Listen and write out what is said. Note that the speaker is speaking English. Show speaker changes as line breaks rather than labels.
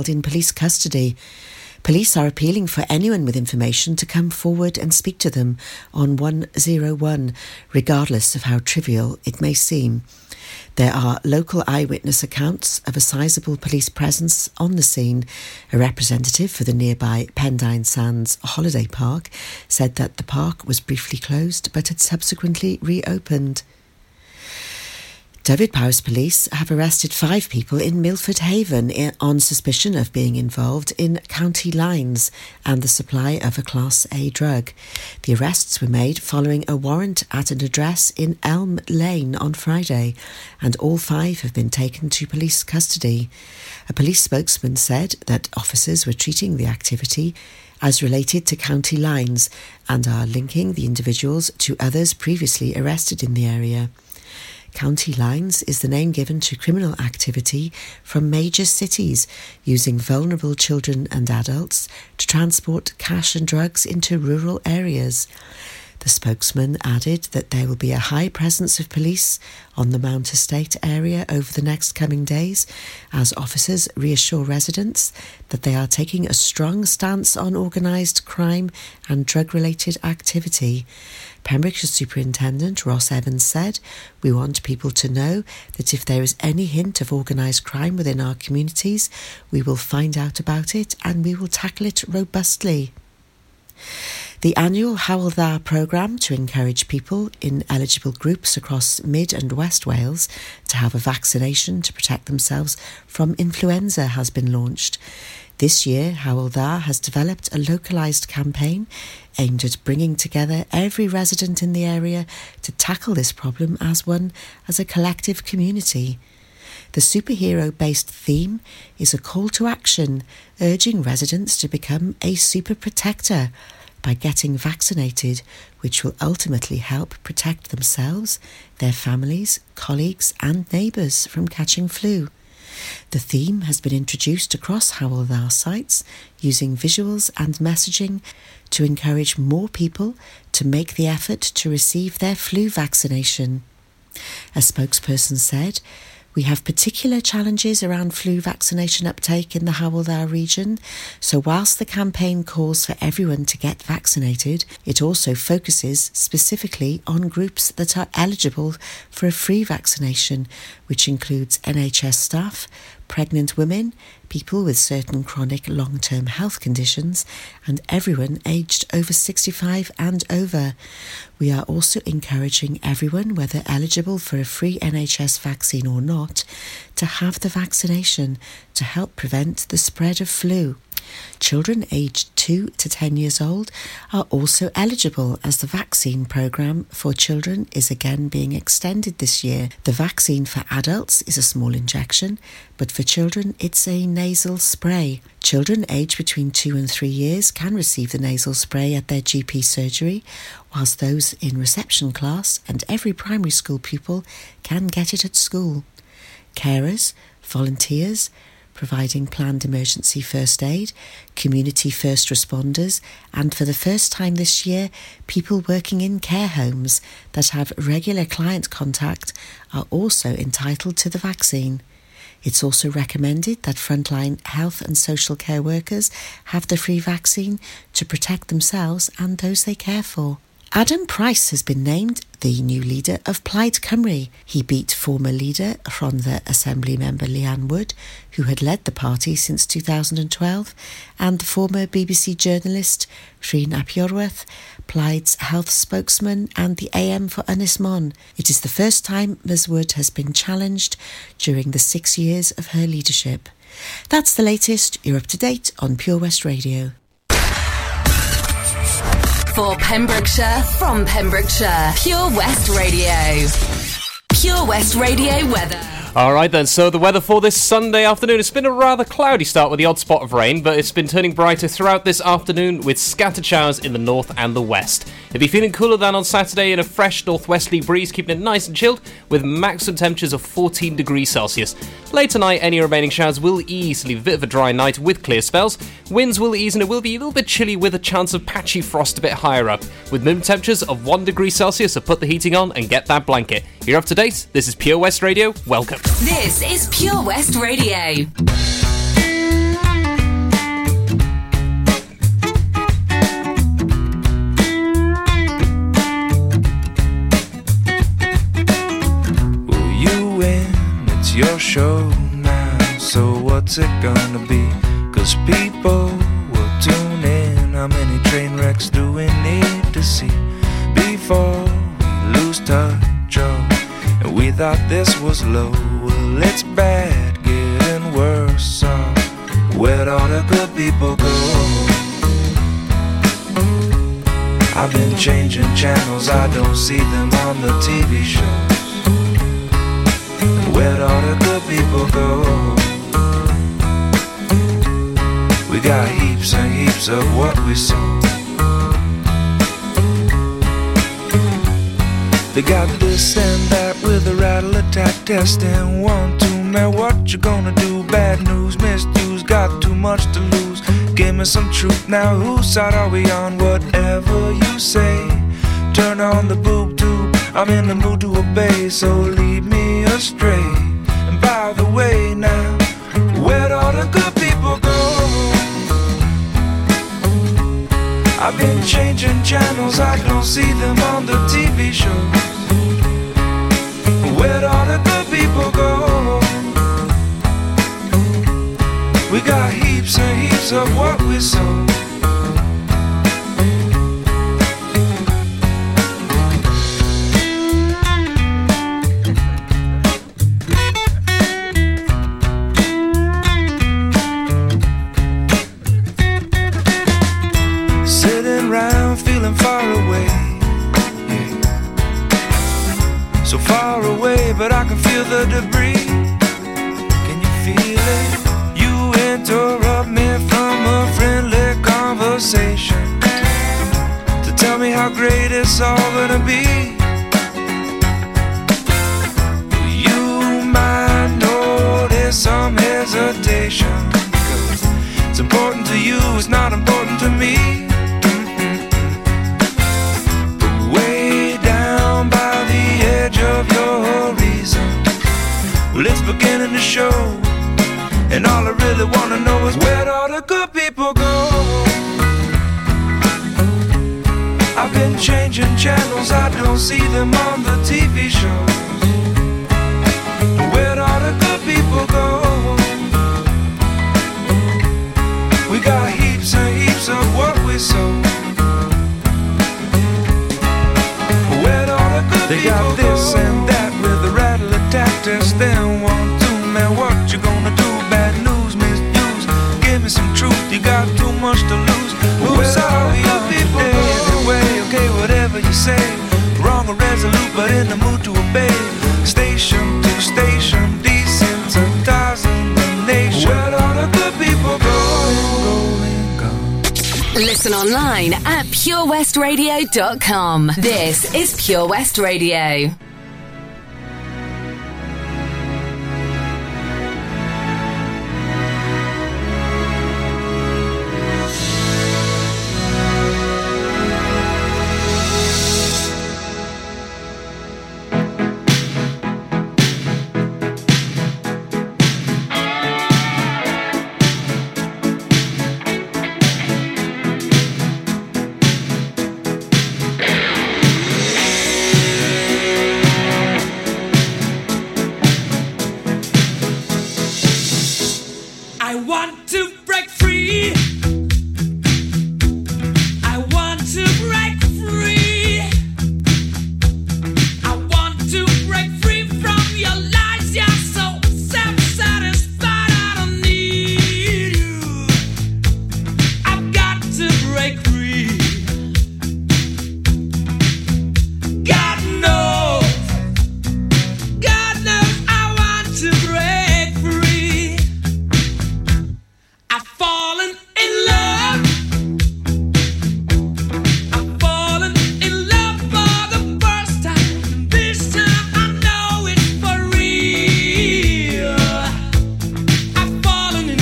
child in police custody. Police are appealing for anyone with information to come forward and speak to them on 101, regardless of how trivial it may seem. There are local eyewitness accounts of a sizable police presence on the scene. A representative for the nearby Pendine Sands Holiday Park said that the park was briefly closed but had subsequently reopened. Dyfed-Powys Police have arrested five people in Milford Haven on suspicion of being involved in county lines and the supply of a Class A drug. The arrests were made following a warrant at an address in Elm Lane on Friday, and all five have been taken to police custody. A police spokesman said that officers were treating the activity as related to county lines and are linking the individuals to others previously arrested in the area. County lines is the name given to criminal activity from major cities using vulnerable children and adults to transport cash and drugs into rural areas. The spokesman added that there will be a high presence of police on the Mount Estate area over the next coming days as officers reassure residents that they are taking a strong stance on organised crime and drug related activity. Pembrokeshire Superintendent Ross Evans said, We want people to know that if there is any hint of organised crime within our communities, we will find out about it and we will tackle it robustly. The annual Hywel Dda programme to encourage people in eligible groups across Mid and West Wales to have a vaccination to protect themselves from influenza has been launched. This year, Hywel Dda has developed a localised campaign aimed at bringing together every resident in the area to tackle this problem as one, as a collective community. The superhero based theme is a call to action, urging residents to become a super protector by getting vaccinated, which will ultimately help protect themselves, their families, colleagues, and neighbours from catching flu. The theme has been introduced across Hywel Dda sites using visuals and messaging to encourage more people to make the effort to receive their flu vaccination. A spokesperson said, we have particular challenges around flu vaccination uptake in the Hywel Dda region, so whilst the campaign calls for everyone to get vaccinated, it also focuses specifically on groups that are eligible for a free vaccination, which includes NHS staff, pregnant women, people with certain chronic long term health conditions, and everyone aged over 65 and over. We are also encouraging everyone, whether eligible for a free NHS vaccine or not, to have the vaccination to help prevent the spread of flu. Children aged 2 to 10 years old are also eligible as the vaccine programme for children is again being extended this year. The vaccine for adults is a small injection, but for children it's a nasal spray. Children aged between 2 and 3 years can receive the nasal spray at their GP surgery, whilst those in reception class and every primary school pupil can get it at school. Carers, volunteers, providing planned emergency first aid, community first responders, and for the first time this year, people working in care homes that have regular client contact are also entitled to the vaccine. It's also recommended that frontline health and social care workers have the free vaccine to protect themselves and those they care for. Adam Price has been named the new leader of Plaid Cymru. He beat former leader Rhondda Assembly member Leanne Wood, who had led the party since 2012, and the former BBC journalist Rhun ap Iorwerth, Plaid's health spokesman and the AM for Ynys Môn. It is the first time Ms Wood has been challenged during the six years of her leadership. That's the latest. You're up to date on Pure West Radio.
For Pembrokeshire, from Pembrokeshire, Pure West Radio. Pure West Radio weather.
All right then, so the weather for this Sunday afternoon. It's been a rather cloudy start with the odd spot of rain, but it's been turning brighter throughout this afternoon with scattered showers in the north and the west. It'll be feeling cooler than on Saturday in a fresh northwesterly breeze, keeping it nice and chilled with maximum temperatures of 14 degrees Celsius. Late tonight, any remaining showers will ease, leave a bit of a dry night with clear spells. Winds will ease and it will be a little bit chilly with a chance of patchy frost a bit higher up, with minimum temperatures of 1 degree Celsius. So put the heating on and get that blanket you're up to date, this is Pure West Radio. Welcome.
This is Pure West Radio.
your show now, so what's it gonna be? Cause people will tune in. How many train wrecks do we need to see before we lose touch? Thought this was low. Well, it's bad, getting worse. So, where'd all the good people go? I've been changing channels, I don't see them on the TV shows. Where'd all the good people go? We got heaps and heaps of what we sow. They got this and that with a rattle attack test and one, two, man, what you gonna do? Bad news, misused, got too much to lose. Give me some truth now, whose side are we on? Whatever you say, turn on the boob tube. I'm in the mood to obey, so lead me astray. And by the way, now, where'd all the good people go? I've been changing channels, I don't see them on the TV shows. Of what we sow. Sitting around feeling far away. yeah. So far away, but I can feel the debris. How great it's all gonna be. You might notice some hesitation. 'cause It's important to you, it's not important to me. Way down by the edge of your reason. Well, it's beginning to show. And all I really wanna know is where'd all the good channels, I don't see them on the TV shows. Where'd all the good people go? We got heaps and heaps of what we sow. Where'd all the good they got this and that with a rattle attack test. Then one, two, man, what you gonna do? Bad news, misuse. Give me some truth, you got you say. Wrong or resolute, but in the mood to obey. Station to station, desensitizing the nation. Where'd all the good people go?
Listen online at purewestradio.com. This is Pure West Radio.